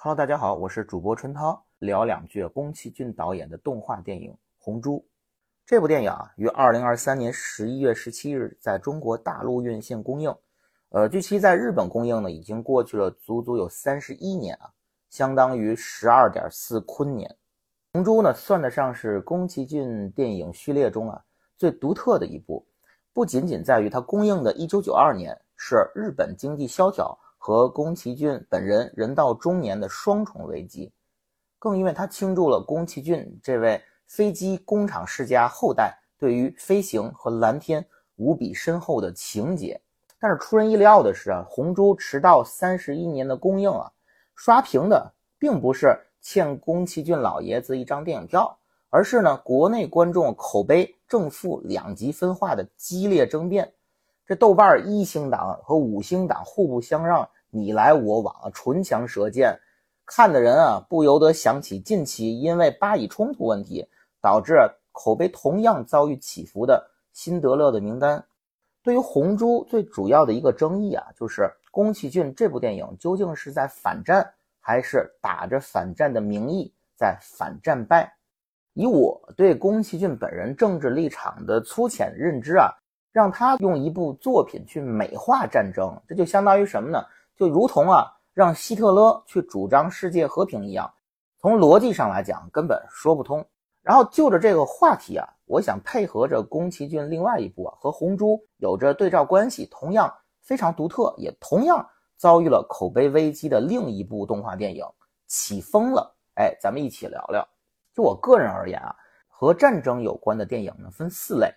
Hello，大家好，我是主播春涛，聊两句宫崎骏导演的动画电影《红猪》。这部电影啊，于二零二三年十一月十七日在中国大陆院线公映。呃，据悉在日本公映呢，已经过去了足足有三十一年啊，相当于十二点四坤年。《红猪》呢，算得上是宫崎骏电影序列中啊最独特的一部，不仅仅在于它公映的一九九二年是日本经济萧条。和宫崎骏本人人到中年的双重危机，更因为他倾注了宫崎骏这位飞机工厂世家后代对于飞行和蓝天无比深厚的情结。但是出人意料的是啊，《红猪》迟到三十一年的公映啊，刷屏的并不是欠宫崎骏老爷子一张电影票，而是呢国内观众口碑正负两极分化的激烈争辩。这豆瓣一星党和五星党互不相让，你来我往，唇枪舌剑，看的人啊不由得想起近期因为巴以冲突问题导致口碑同样遭遇起伏的辛德勒的名单。对于《红猪》最主要的一个争议啊，就是宫崎骏这部电影究竟是在反战，还是打着反战的名义在反战败？以我对宫崎骏本人政治立场的粗浅认知啊。让他用一部作品去美化战争，这就相当于什么呢？就如同啊，让希特勒去主张世界和平一样，从逻辑上来讲根本说不通。然后就着这个话题啊，我想配合着宫崎骏另外一部啊和《红猪》有着对照关系，同样非常独特，也同样遭遇了口碑危机的另一部动画电影《起风了》。哎，咱们一起聊聊。就我个人而言啊，和战争有关的电影呢分四类。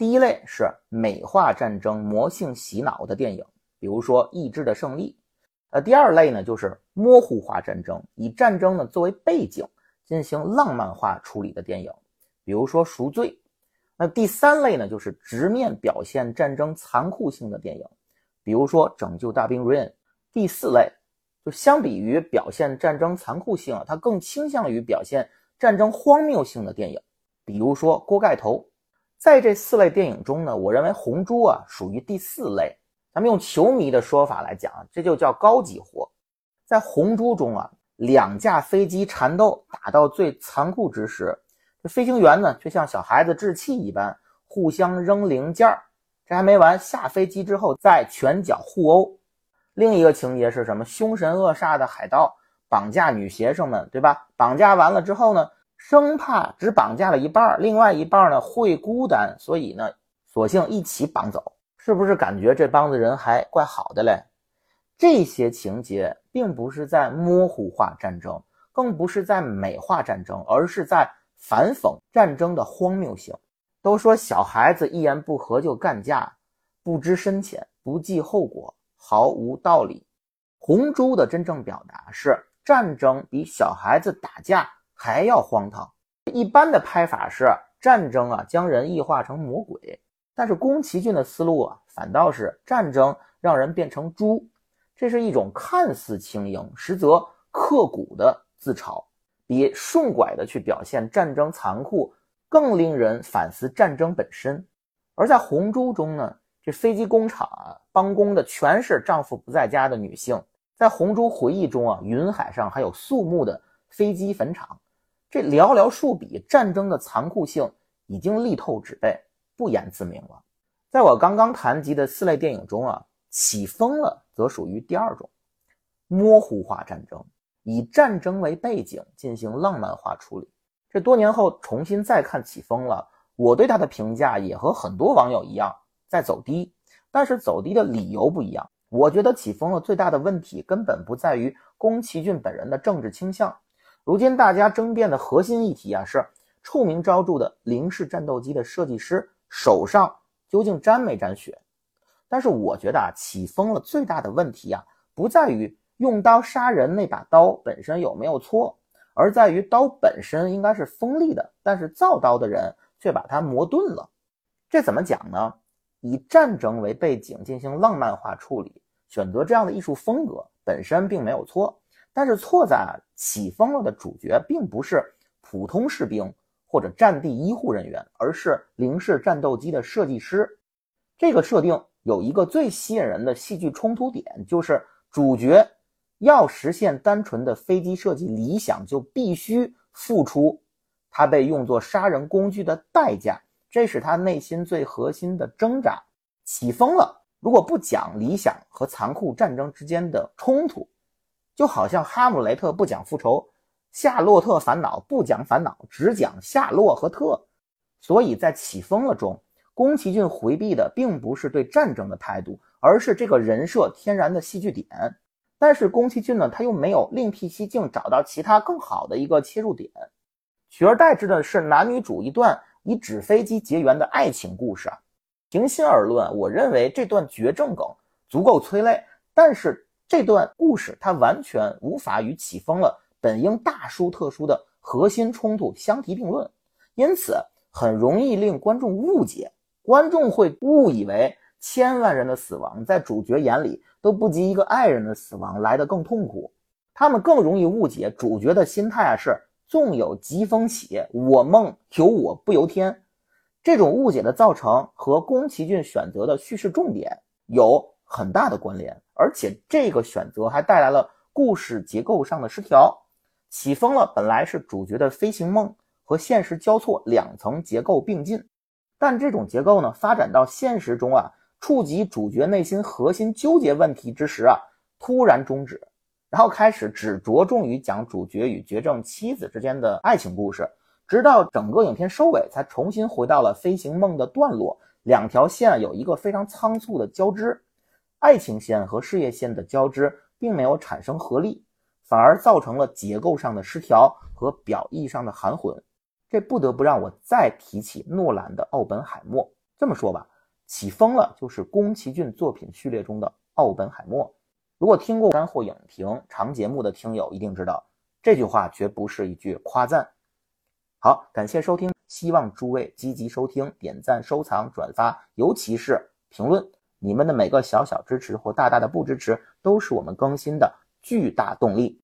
第一类是美化战争、魔性洗脑的电影，比如说《意志的胜利》。呃，第二类呢就是模糊化战争，以战争呢作为背景进行浪漫化处理的电影，比如说《赎罪》。那第三类呢就是直面表现战争残酷性的电影，比如说《拯救大兵瑞恩》。第四类就相比于表现战争残酷性啊，它更倾向于表现战争荒谬性的电影，比如说《锅盖头》。在这四类电影中呢，我认为《红猪》啊属于第四类。咱们用球迷的说法来讲，这就叫高级货。在《红猪》中啊，两架飞机缠斗打到最残酷之时，这飞行员呢却像小孩子置气一般，互相扔零件儿。这还没完，下飞机之后再拳脚互殴。另一个情节是什么？凶神恶煞的海盗绑架女学生们，对吧？绑架完了之后呢？生怕只绑架了一半，另外一半呢会孤单，所以呢，索性一起绑走。是不是感觉这帮子人还怪好的嘞？这些情节并不是在模糊化战争，更不是在美化战争，而是在反讽战争的荒谬性。都说小孩子一言不合就干架，不知深浅，不计后果，毫无道理。红猪的真正表达是战争比小孩子打架。还要荒唐。一般的拍法是战争啊，将人异化成魔鬼。但是宫崎骏的思路啊，反倒是战争让人变成猪。这是一种看似轻盈，实则刻骨的自嘲，比顺拐的去表现战争残酷更令人反思战争本身。而在《红猪》中呢，这飞机工厂啊，帮工的全是丈夫不在家的女性。在《红猪》回忆中啊，云海上还有肃穆的飞机坟场。这寥寥数笔，战争的残酷性已经力透纸背，不言自明了。在我刚刚谈及的四类电影中啊，起风了则属于第二种，模糊化战争，以战争为背景进行浪漫化处理。这多年后重新再看起风了，我对他的评价也和很多网友一样在走低，但是走低的理由不一样。我觉得起风了最大的问题根本不在于宫崎骏本人的政治倾向。如今大家争辩的核心议题啊，是臭名昭著的零式战斗机的设计师手上究竟沾没沾血？但是我觉得啊，起风了最大的问题啊，不在于用刀杀人那把刀本身有没有错，而在于刀本身应该是锋利的，但是造刀的人却把它磨钝了。这怎么讲呢？以战争为背景进行浪漫化处理，选择这样的艺术风格本身并没有错。但是错在起风了的主角并不是普通士兵或者战地医护人员，而是零式战斗机的设计师。这个设定有一个最吸引人的戏剧冲突点，就是主角要实现单纯的飞机设计理想，就必须付出他被用作杀人工具的代价，这是他内心最核心的挣扎。起风了，如果不讲理想和残酷战争之间的冲突，就好像哈姆雷特不讲复仇，夏洛特烦恼不讲烦恼，只讲夏洛和特。所以在起风了中，宫崎骏回避的并不是对战争的态度，而是这个人设天然的戏剧点。但是宫崎骏呢，他又没有另辟蹊径，找到其他更好的一个切入点，取而代之的是男女主一段以纸飞机结缘的爱情故事啊。平心而论，我认为这段绝症梗足够催泪，但是这段故事它完全无法与起风了本应大书特书的核心冲突相提并论，因此很容易令观众误解，观众会误以为。千万人的死亡，在主角眼里都不及一个爱人的死亡来得更痛苦。他们更容易误解主角的心态啊，是纵有疾风起，我梦由我不由天。这种误解的造成和宫崎骏选择的叙事重点有很大的关联，而且这个选择还带来了故事结构上的失调。起风了，本来是主角的飞行梦和现实交错两层结构并进，但这种结构呢，发展到现实中啊。触及主角内心核心纠结问题之时啊，突然终止，然后开始只着重于讲主角与绝症妻子之间的爱情故事，直到整个影片收尾，才重新回到了飞行梦的段落。两条线有一个非常仓促的交织，爱情线和事业线的交织并没有产生合力，反而造成了结构上的失调和表意上的含混。这不得不让我再提起诺兰的《奥本海默》。这么说吧。起风了，就是宫崎骏作品序列中的奥本海默。如果听过干货影评长节目的听友一定知道，这句话绝不是一句夸赞。好，感谢收听，希望诸位积极收听、点赞、收藏、转发，尤其是评论。你们的每个小小支持或大大的不支持，都是我们更新的巨大动力。